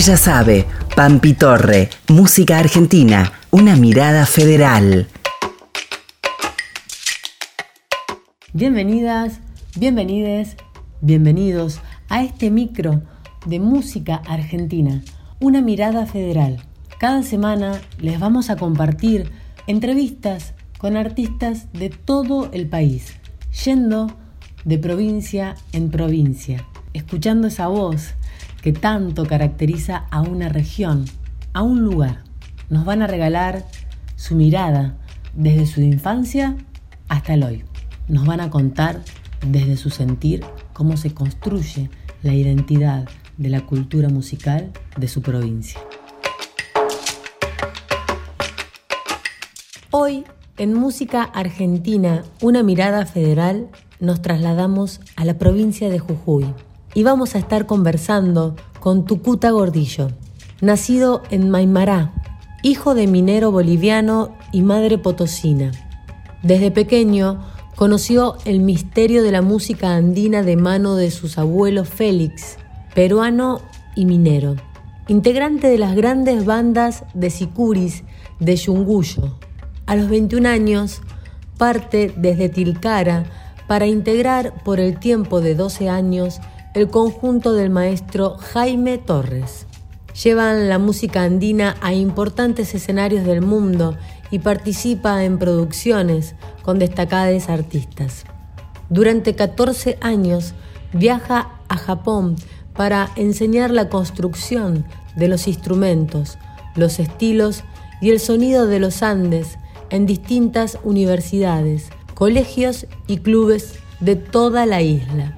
Ella sabe, Pampi Torre, música argentina, una mirada federal. Bienvenidas, bienvenides, bienvenidos a este micro de música argentina, una mirada federal. Cada semana les vamos a compartir entrevistas con artistas de todo el país, yendo de provincia en provincia, escuchando esa voz que tanto caracteriza a una región, a un lugar. Nos van a regalar su mirada desde su infancia hasta el hoy. Nos van a contar desde su sentir cómo se construye la identidad de la cultura musical de su provincia. Hoy, en Música Argentina, una mirada federal, nos trasladamos a la provincia de Jujuy y vamos a estar conversando con Tucuta Gordillo, nacido en Maimará, hijo de minero boliviano y madre potosina. Desde pequeño conoció el misterio de la música andina de mano de sus abuelos Félix, peruano y minero, integrante de las grandes bandas de sicuris de Yunguyo, a los 21 años, parte desde Tilcara para integrar por el tiempo de 12 años el conjunto del maestro Jaime Torres. Llevan la música andina a importantes escenarios del mundo y participa en producciones con destacadas artistas. Durante 14 años viaja a Japón para enseñar la construcción de los instrumentos, los estilos y el sonido de los Andes en distintas universidades, colegios y clubes de toda la isla.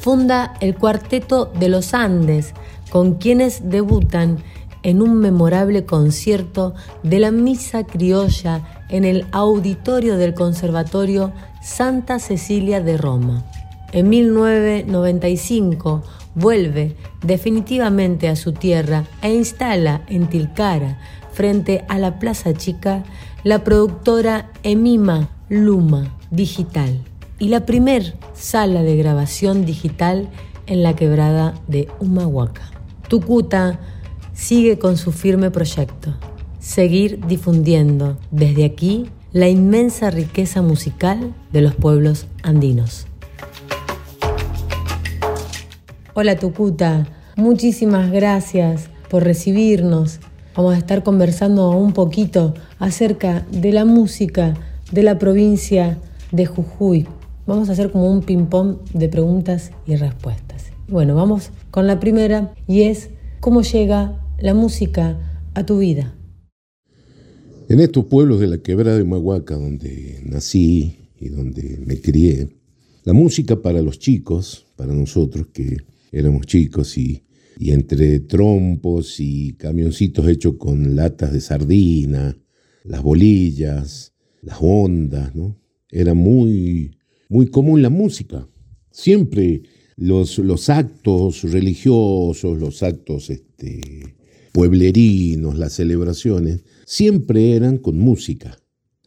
Funda el Cuarteto de los Andes, con quienes debutan en un memorable concierto de la Misa Criolla en el auditorio del Conservatorio Santa Cecilia de Roma. En 1995 vuelve definitivamente a su tierra e instala en Tilcara, frente a la Plaza Chica, la productora Emima Luma Digital y la primer sala de grabación digital en la quebrada de Humahuaca. Tucuta sigue con su firme proyecto, seguir difundiendo desde aquí la inmensa riqueza musical de los pueblos andinos. Hola Tucuta, muchísimas gracias por recibirnos Vamos a estar conversando un poquito acerca de la música de la provincia de Jujuy. Vamos a hacer como un ping-pong de preguntas y respuestas. Bueno, vamos con la primera y es cómo llega la música a tu vida. En estos pueblos de la quebrada de Mahuaca, donde nací y donde me crié, la música para los chicos, para nosotros que éramos chicos y y entre trompos y camioncitos hechos con latas de sardina, las bolillas, las ondas, ¿no? Era muy, muy común la música. Siempre los, actos religiosos, los actos este, pueblerinos, las celebraciones, siempre eran con música.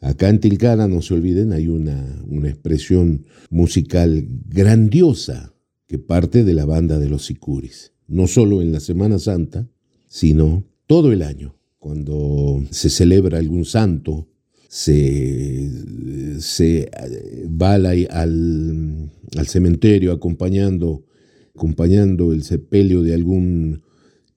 Acá en Tilcara, no se olviden, hay una, una expresión musical grandiosa que parte de la banda de los Sicuris no solo en la Semana Santa, sino todo el año. Cuando se celebra algún santo, se, se va al, al, cementerio acompañando, acompañando el sepelio de algún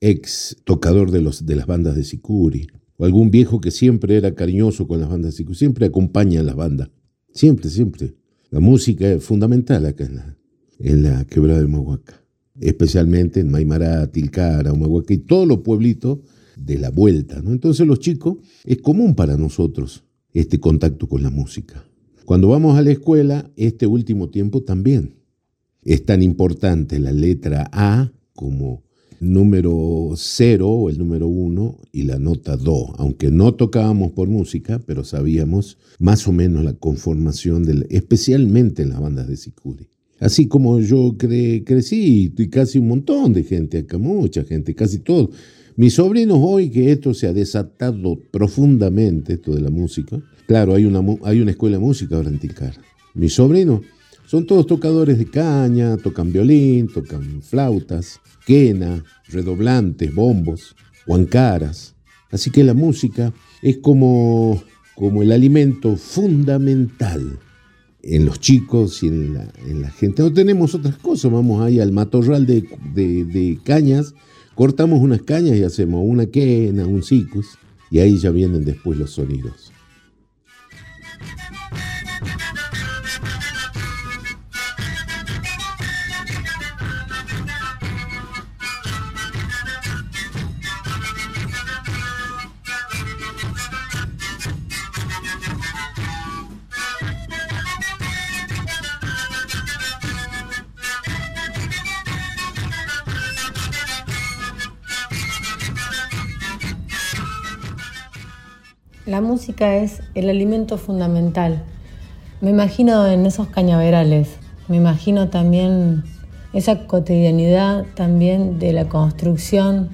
ex tocador de, los, de las bandas de Sicuri, o algún viejo que siempre era cariñoso con las bandas de Sicuri, siempre acompaña a las bandas, siempre, siempre. La música es fundamental acá en la, en la quebrada de Mahuaca especialmente en Maimará, Tilcara, Humahuaca y todos los pueblitos de la vuelta. ¿no? Entonces los chicos, es común para nosotros este contacto con la música. Cuando vamos a la escuela, este último tiempo también. Es tan importante la letra A como número 0 o el número 1 y la nota Do, aunque no tocábamos por música, pero sabíamos más o menos la conformación, del, especialmente en las bandas de Sicuri. Así como yo crecí y casi un montón de gente acá, mucha gente, casi todo. Mis sobrinos hoy que esto se ha desatado profundamente, esto de la música. Claro, hay una, hay una escuela de música ahora en Tilcara. Mis sobrinos Son todos tocadores de caña, tocan violín, tocan flautas, quena, redoblantes, bombos, huancaras. Así que la música es como, como el alimento fundamental en los chicos y en la, gente. No tenemos otras cosas, vamos ahí al matorral de, de cañas, cortamos unas cañas y hacemos una quena, un cicus, y ahí ya vienen después los sonidos. La música es el alimento fundamental. Me imagino en esos cañaverales, me imagino también esa cotidianidad también de la construcción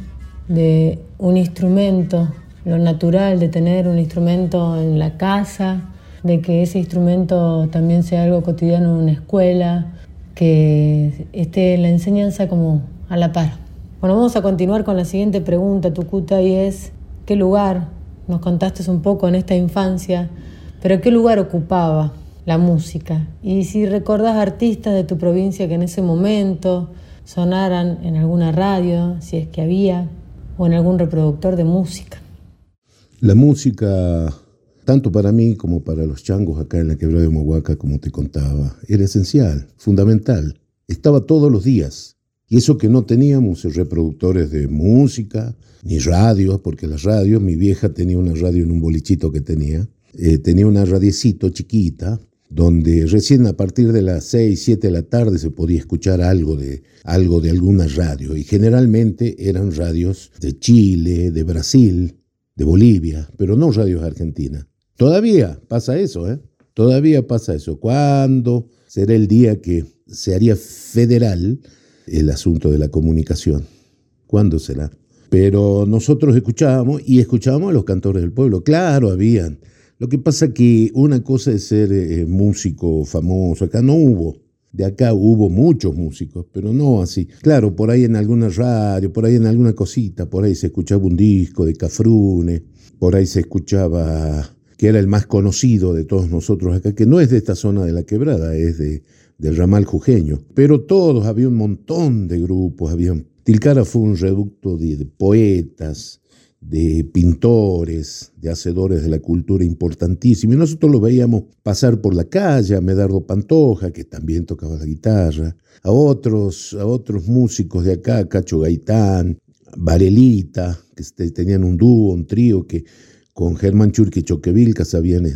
de un instrumento, lo natural de tener un instrumento en la casa, de que ese instrumento también sea algo cotidiano en una escuela, que esté la enseñanza como a la par. Bueno, vamos a continuar con la siguiente pregunta, Tucuta, y es, ¿qué lugar nos contaste un poco en esta infancia, pero ¿qué lugar ocupaba la música? Y si recordás artistas de tu provincia que en ese momento sonaran en alguna radio, si es que había, o en algún reproductor de música. La música, tanto para mí como para los changos acá en la quebrada de Mohuaca, como te contaba, era esencial, fundamental. Estaba todos los días. Y eso que no teníamos reproductores de música, ni radios, porque las radios, mi vieja tenía una radio en un bolichito que tenía, eh, tenía una radiecito chiquita, donde recién a partir de las 6, 7 de la tarde se podía escuchar algo de, algo de alguna radio, y generalmente eran radios de Chile, de Brasil, de Bolivia, pero no radios argentinas. Todavía pasa eso, ¿eh? Todavía pasa eso. ¿Cuándo será el día que se haría federal el asunto de la comunicación? ¿Cuándo será? Pero nosotros escuchábamos y escuchábamos a los cantores del pueblo. Claro, habían. Lo que pasa que una cosa es ser eh, músico famoso. Acá no hubo. De acá hubo muchos músicos, pero no así. Claro, por ahí en alguna radio, por ahí en alguna cosita, por ahí se escuchaba un disco de Cafrune, por ahí se escuchaba que era el más conocido de todos nosotros acá, que no es de esta zona de la quebrada, es de, del ramal jujeño. Pero todos, había un montón de grupos, habían Tilcara fue un reducto de, poetas, de pintores, de hacedores de la cultura importantísimo. Y nosotros lo veíamos pasar por la calle, a Medardo Pantoja, que también tocaba la guitarra, a otros, a otros músicos de acá, Cacho Gaitán, Varelita, que este, tenían un dúo, un trío, que con Germán Churque y Choquevilca sabían,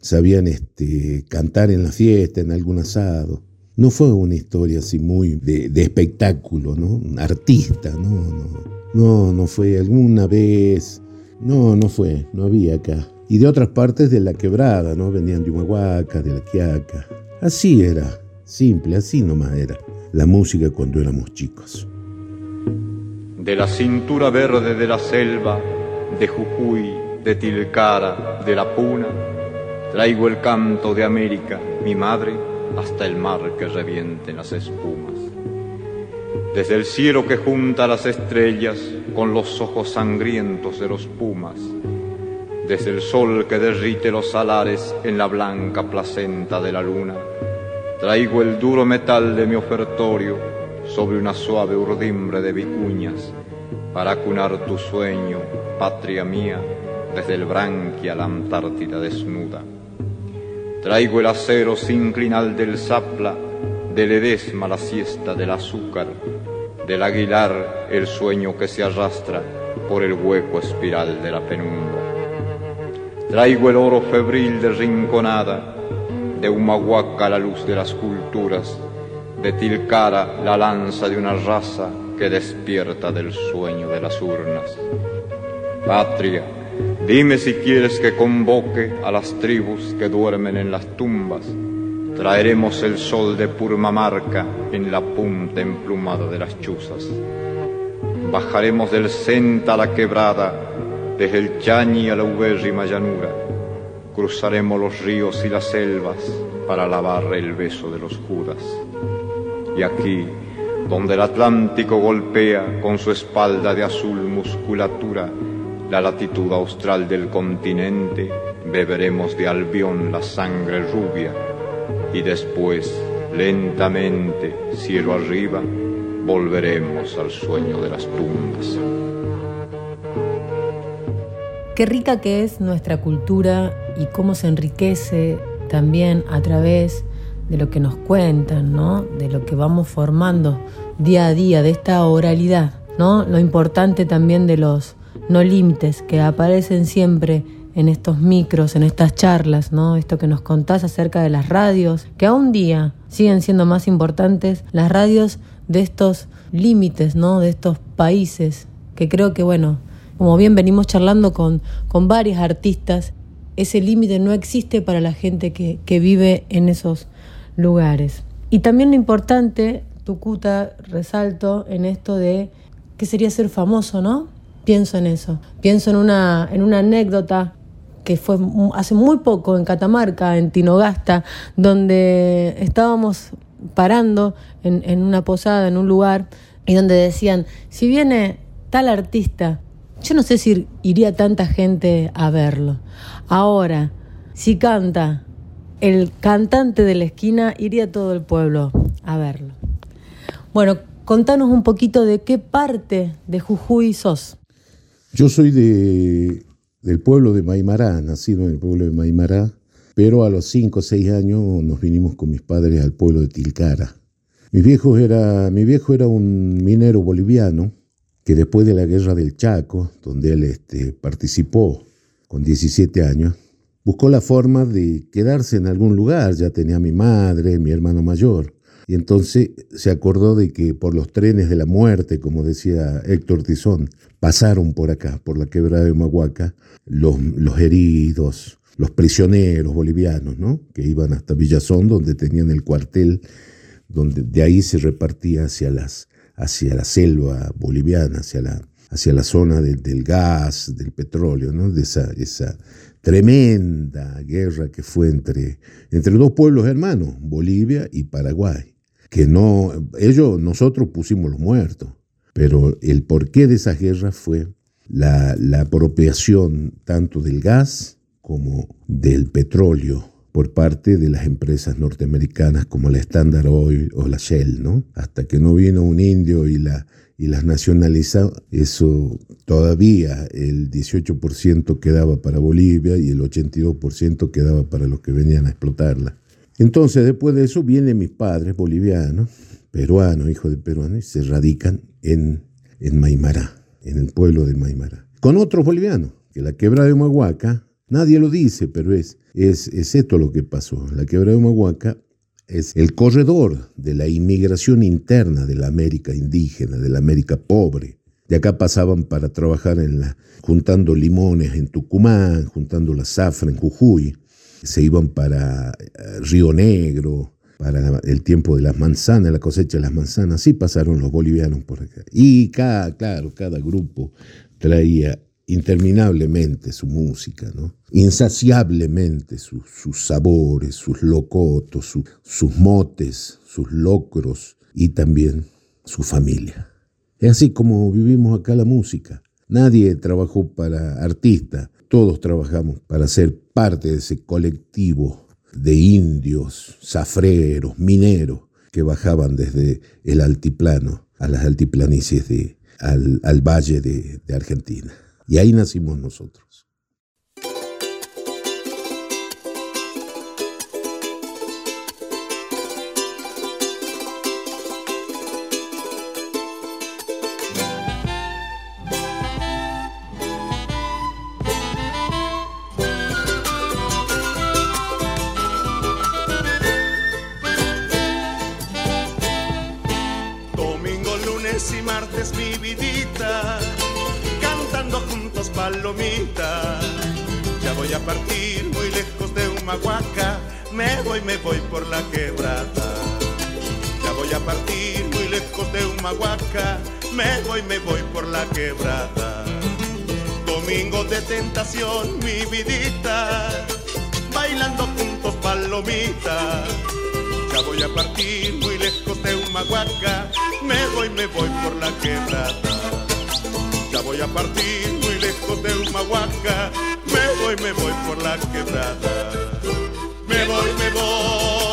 sabían este, cantar en la fiesta, en algún asado. No fue una historia así muy de, espectáculo, ¿no? Artista, no, no. No, no fue alguna vez. No, no fue, no había acá. Y de otras partes de la quebrada, ¿no? Venían de Humahuaca, de la Quiaca. Así era, simple, así nomás era la música cuando éramos chicos. De la cintura verde de la selva, de Jujuy, de Tilcara, de la Puna, traigo el canto de América, mi madre hasta el mar que revienten las espumas. Desde el cielo que junta las estrellas con los ojos sangrientos de los pumas, desde el sol que derrite los salares en la blanca placenta de la luna, traigo el duro metal de mi ofertorio sobre una suave urdimbre de vicuñas para cunar tu sueño, patria mía, desde el branquia a la Antártida desnuda. Traigo el acero sin crinal del zapla, del edesma la siesta del azúcar, del aguilar el sueño que se arrastra por el hueco espiral de la penumbra. Traigo el oro febril de rinconada, de Humahuaca la luz de las culturas, de Tilcara la lanza de una raza que despierta del sueño de las urnas. Patria, Dime si quieres que convoque a las tribus que duermen en las tumbas. Traeremos el sol de Purmamarca en la punta emplumada de las chuzas. Bajaremos del Senta a la quebrada, desde el Chañi a la ubérrima llanura. cruzaremos los ríos y las selvas para lavar el beso de los Judas. Y aquí, donde el Atlántico golpea con su espalda de azul musculatura la latitud austral del continente, beberemos de Albión la sangre rubia y después, lentamente, cielo arriba, volveremos al sueño de las tumbas. Qué rica que es nuestra cultura y cómo se enriquece también a través de lo que nos cuentan, ¿no? De lo que vamos formando día a día, de esta oralidad, ¿no? Lo importante también de los no límites que aparecen siempre en estos micros, en estas charlas, ¿no? Esto que nos contás acerca de las radios, que a un día siguen siendo más importantes las radios de estos límites, ¿no? De estos países, que creo que, bueno, como bien venimos charlando con, con varios artistas, ese límite no existe para la gente que, que vive en esos lugares. Y también lo importante, Tucuta, resalto en esto de qué sería ser famoso, ¿no? Pienso en eso. Pienso en una, en una anécdota que fue hace muy poco en Catamarca, en Tinogasta, donde estábamos parando en, en una posada, en un lugar, y donde decían, si viene tal artista, yo no sé si iría tanta gente a verlo. Ahora, si canta el cantante de la esquina, iría todo el pueblo a verlo. Bueno, contanos un poquito de qué parte de Jujuy sos. Yo soy de, del pueblo de Maimará, nacido en el pueblo de Maimará, pero a los 5 o 6 años nos vinimos con mis padres al pueblo de Tilcara. Mi viejo era, mi viejo era un minero boliviano que después de la guerra del Chaco, donde él este, participó con 17 años, buscó la forma de quedarse en algún lugar, ya tenía mi madre, mi hermano mayor, y entonces se acordó de que por los trenes de la muerte, como decía Héctor Tizón, pasaron por acá, por la quebrada de Mahuaca, los, los heridos, los prisioneros bolivianos, ¿no? que iban hasta Villazón, donde tenían el cuartel, donde de ahí se repartía hacia las hacia la selva boliviana, hacia la, hacia la zona del gas, del petróleo, ¿no? de esa, esa tremenda guerra que fue entre, entre dos pueblos hermanos, Bolivia y Paraguay, que no, ellos, nosotros pusimos los muertos, pero el porqué de esa guerra fue la, la apropiación tanto del gas como del petróleo por parte de las empresas norteamericanas como la Standard Oil o la Shell, ¿no? Hasta que no vino un indio y, la, y las nacionalizó, eso todavía el 18% quedaba para Bolivia y el 82% quedaba para los que venían a explotarla. Entonces, después de eso, vienen mis padres bolivianos, peruanos, hijos de peruanos, y se radican en, en Maimará, en el pueblo de Maimará, con otros bolivianos, que la quebra de Humahuaca Nadie lo dice, pero es, es, es esto lo que pasó. La quebrada de Humahuaca es el corredor de la inmigración interna de la América indígena, de la América pobre. De acá pasaban para trabajar en la, juntando limones en Tucumán, juntando la zafra en Jujuy. Se iban para eh, Río Negro, para el tiempo de las manzanas, la cosecha de las manzanas. Así pasaron los bolivianos por acá. Y cada, claro, cada grupo traía interminablemente su música, ¿no? insaciablemente sus sabores, sus locotos, sus motes, sus locros y también su familia. Es así como vivimos acá la música. Nadie trabajó para artista, todos trabajamos para ser parte de ese colectivo de indios, zafreros, mineros que bajaban desde el altiplano a las altiplanicies de, al, valle de Argentina. Y ahí nacimos nosotros. Martes mi vidita palomita. Ya voy a partir muy lejos de Humahuaca, me voy, me voy por la quebrada. Ya voy a partir muy lejos de Humahuaca, me voy, me voy por la quebrada. Domingo de tentación, mi vidita, bailando juntos palomita. Ya voy a partir de Humahuaca, me voy, me voy por la quebrada. Ya voy a partir muy lejos de Humahuaca, me voy, me voy por la quebrada. Me voy, me voy,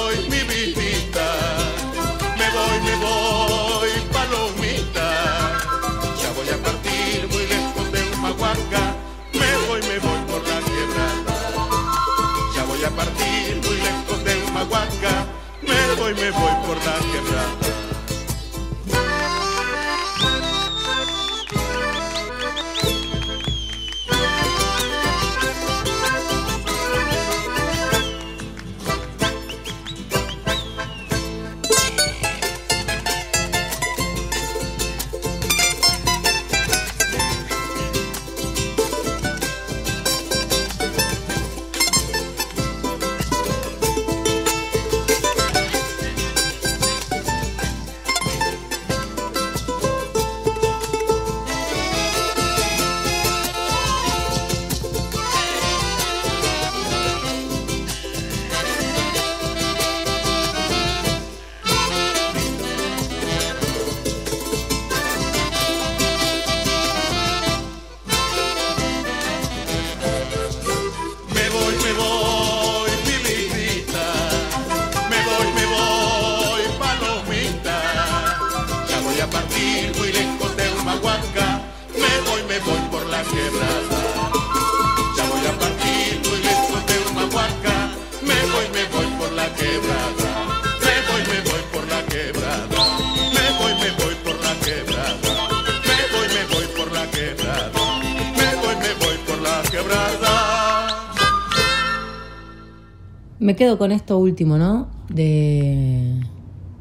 quedo con esto último, ¿no? De,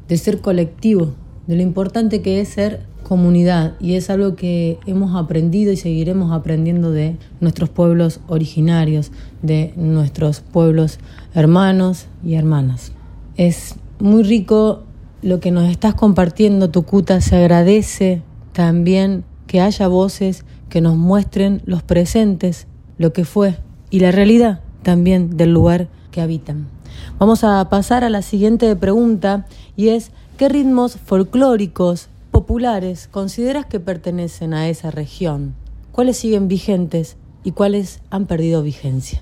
de ser colectivo, de lo importante que es ser comunidad y es algo que hemos aprendido y seguiremos aprendiendo de nuestros pueblos originarios, de nuestros pueblos hermanos y hermanas. Es muy rico lo que nos estás compartiendo, Tucuta, se agradece también que haya voces que nos muestren los presentes, lo que fue y la realidad también del lugar que habitan. Vamos a pasar a la siguiente pregunta y es, ¿qué ritmos folclóricos populares consideras que pertenecen a esa región? ¿Cuáles siguen vigentes y cuáles han perdido vigencia?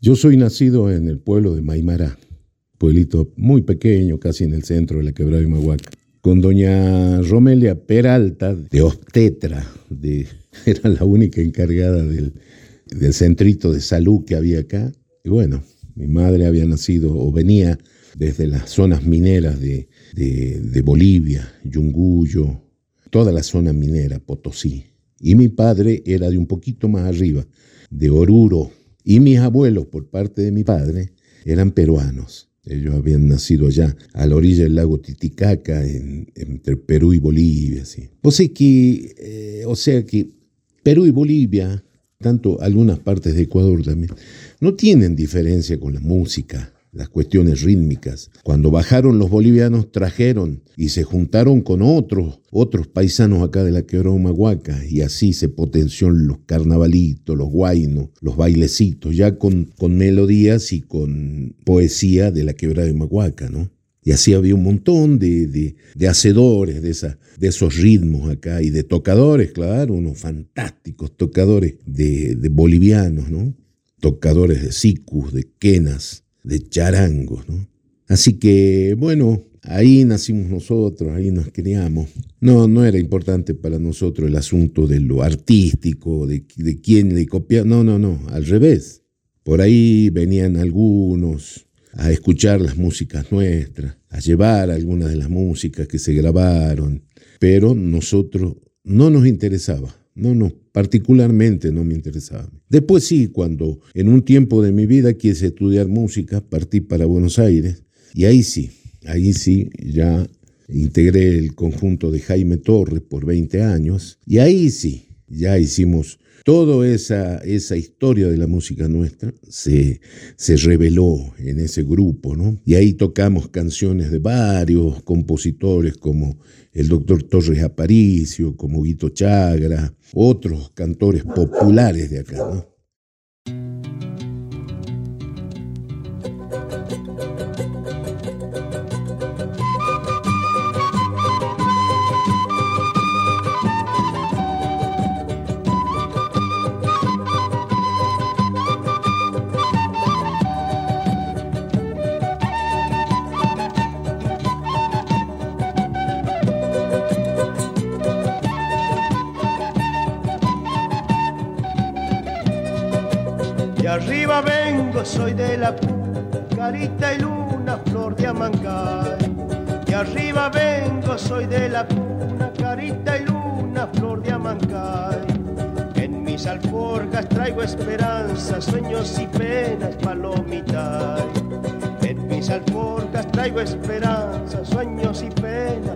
Yo soy nacido en el pueblo de Maimará, pueblito muy pequeño, casi en el centro de la quebrada de Mahuaca, con doña Romelia Peralta, de obstetra, de, era la única encargada del, del centrito de salud que había acá. Y bueno, mi madre había nacido o venía desde las zonas mineras de, de, Bolivia, Yunguyo, toda la zona minera, Potosí. Y mi padre era de un poquito más arriba, de Oruro. Y mis abuelos, por parte de mi padre, eran peruanos. Ellos habían nacido allá, a la orilla del lago Titicaca, en- entre Perú y Bolivia. ¿sí? O, sea que, eh, o sea que Perú y Bolivia, tanto algunas partes de Ecuador también, no tienen diferencia con la música, las cuestiones rítmicas. Cuando bajaron los bolivianos trajeron y se juntaron con otros, otros paisanos acá de la quebrada Humahuaca y así se potenció los carnavalitos, los guainos, los bailecitos, ya con, con melodías y con poesía de la quebrada Humahuaca, ¿no? Y así había un montón de, de, de hacedores de, esa, de esos ritmos acá y de tocadores, claro, unos fantásticos tocadores de bolivianos, ¿no? Tocadores de sicus, de quenas, de charangos, ¿no? Así que, bueno, ahí nacimos nosotros, ahí nos criamos. No, no era importante para nosotros el asunto de lo artístico, de, quién le copiaba. No, no, no, al revés. Por ahí venían algunos a escuchar las músicas nuestras, a llevar algunas de las músicas que se grabaron, pero nosotros no nos interesaba, no, no, particularmente no me interesaba. Después sí, cuando en un tiempo de mi vida quise estudiar música, partí para Buenos Aires y ahí sí, ahí sí ya integré el conjunto de Jaime Torres por 20 años y ahí sí, ya hicimos toda esa, esa historia de la música nuestra se, se reveló en ese grupo, ¿no? Y ahí tocamos canciones de varios compositores como el doctor Torres Aparicio, como Guito Chagra, otros cantores populares de acá, ¿no? Vengo, soy de la carita y luna, flor de Amancay. De arriba vengo, soy de la puna, carita y luna, flor de Amancay. En mis alforjas traigo esperanza, sueños y penas, palomitas. En mis alforjas traigo esperanza, sueños y penas,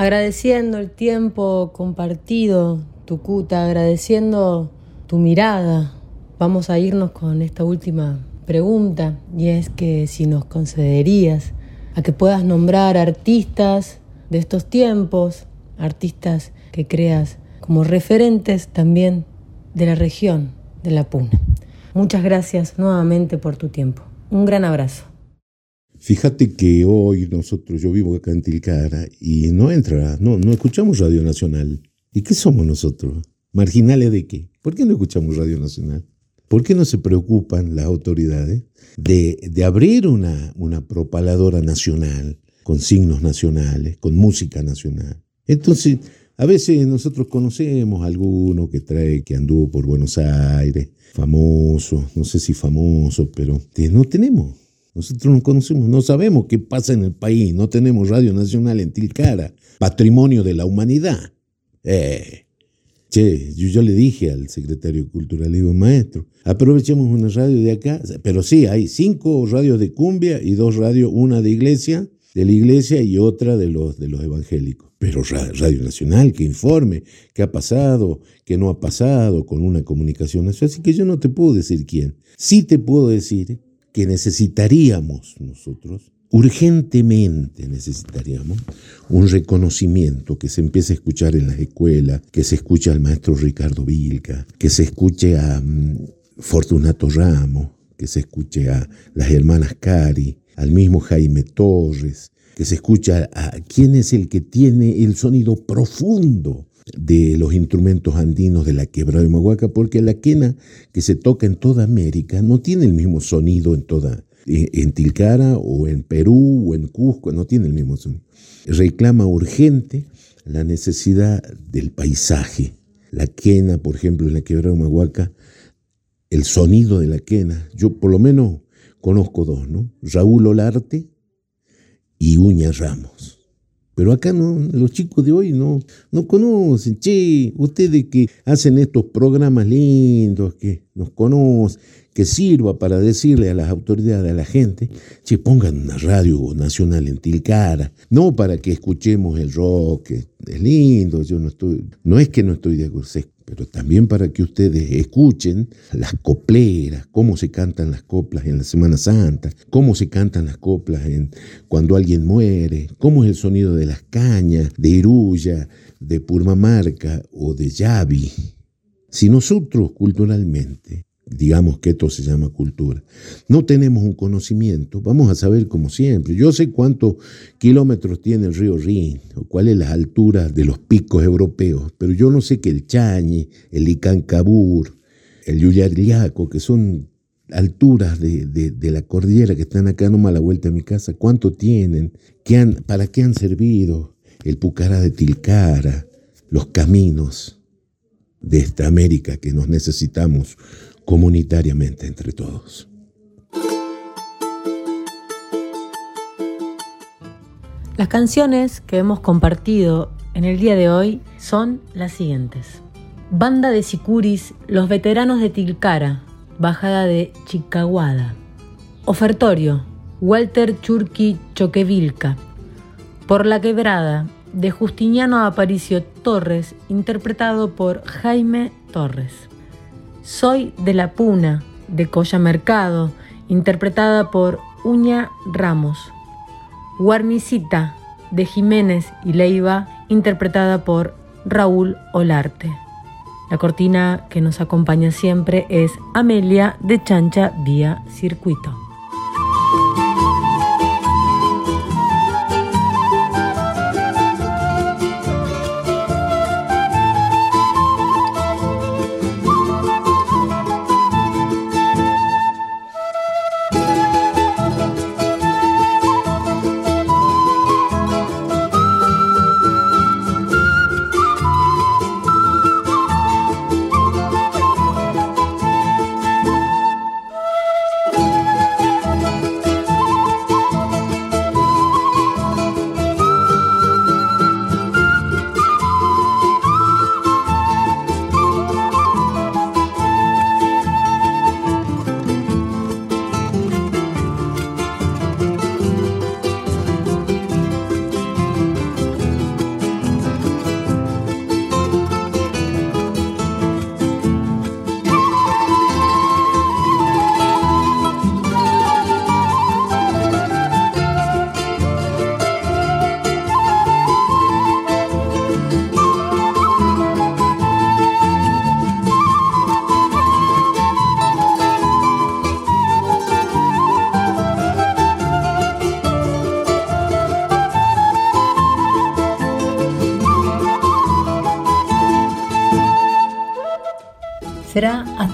Agradeciendo el tiempo compartido, Tucuta, agradeciendo tu mirada, vamos a irnos con esta última pregunta y es que si nos concederías a que puedas nombrar artistas de estos tiempos, artistas que creas como referentes también de la región de la Puna. Muchas gracias nuevamente por tu tiempo. Un gran abrazo. Fíjate que hoy nosotros, yo vivo acá en Tilcara y no entra, no, no escuchamos Radio Nacional. ¿Y qué somos nosotros? ¿Marginales de qué? ¿Por qué no escuchamos Radio Nacional? ¿Por qué no se preocupan las autoridades de, de abrir una, una propaladora nacional, con signos nacionales, con música nacional? Entonces, a veces nosotros conocemos a alguno que trae, que anduvo por Buenos Aires, famoso, no sé si famoso, pero no tenemos. Nosotros no conocemos, no sabemos qué pasa en el país, no tenemos Radio Nacional en Tilcara, patrimonio de la humanidad. Eh, che, yo, yo le dije al secretario cultural, digo, maestro, aprovechemos una radio de acá, pero sí, hay cinco radios de cumbia y dos radios, una de iglesia, de la iglesia y otra de los, de los evangélicos. Pero Radio Nacional, que informe qué ha pasado, qué no ha pasado con una comunicación nacional. Así que yo no te puedo decir quién. Sí te puedo decir que necesitaríamos nosotros, urgentemente necesitaríamos, un reconocimiento que se empiece a escuchar en las escuelas, que se escuche al maestro Ricardo Vilca, que se escuche a mm, Fortunato Ramos, que se escuche a las hermanas Cari, al mismo Jaime Torres, que se escuche a quién es el que tiene el sonido profundo de los instrumentos andinos de la quebrada de Mahuaca, porque la quena que se toca en toda América no tiene el mismo sonido en toda, en Tilcara o en Perú o en Cusco, no tiene el mismo sonido. Reclama urgente la necesidad del paisaje. La quena, por ejemplo, en la quebrada de Mahuaca, el sonido de la quena, yo por lo menos conozco dos, ¿no? Raúl Olarte y Uña Ramos. Pero acá no, los chicos de hoy no, no conocen. Che, ustedes que hacen estos programas lindos, que nos conocen, que sirva para decirle a las autoridades, a la gente, che, pongan una radio nacional en Tilcara, no para que escuchemos el rock, que es lindo, yo no estoy, no es que no estoy de acuerdo, pero también para que ustedes escuchen las copleras, cómo se cantan las coplas en la Semana Santa, cómo se cantan las coplas en, cuando alguien muere, cómo es el sonido de las cañas, de Iruya, de Purmamarca o de Yavi. Si nosotros culturalmente digamos que esto se llama cultura. No tenemos un conocimiento, vamos a saber como siempre. Yo sé cuántos kilómetros tiene el río Rin, o cuáles las alturas de los picos europeos, pero yo no sé que el Chañi, el Icancabur, el Yuyariaco, que son alturas de, la cordillera que están acá nomás a la vuelta de mi casa, cuánto tienen, para qué han servido, el Pucará de Tilcara, los caminos de esta América que nos necesitamos comunitariamente entre todos. Las canciones que hemos compartido en el día de hoy son las siguientes. Banda de Sicuris, Los Veteranos de Tilcara, Bajada de Chicaguada. Ofertorio, Walter Churqui Choquevilca. Por la Quebrada, de Justiniano Aparicio Torres, interpretado por Jaime Torres. Soy de la Puna, de Coya Mercado, interpretada por Uña Ramos. Guarnicita, de Jiménez y Leiva, interpretada por Raúl Olarte. La cortina que nos acompaña siempre es Amelia de Chancha Vía Circuito.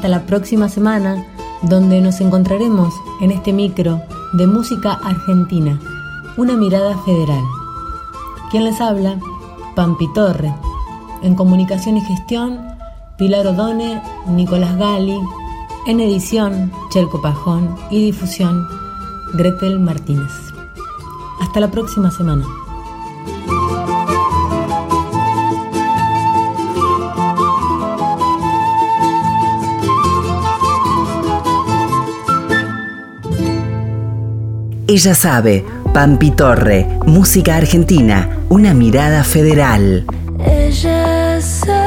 Hasta la próxima semana donde nos encontraremos en este micro de música argentina, una mirada federal. ¿Quién les habla? Pampi Torre. En comunicación y gestión, Pilar Odone, Nicolás Gali. En edición, Chelco Pajón. Y difusión, Gretel Martínez. Hasta la próxima semana. Ella sabe, Pampi Torre, música argentina, una mirada federal. Ella sabe.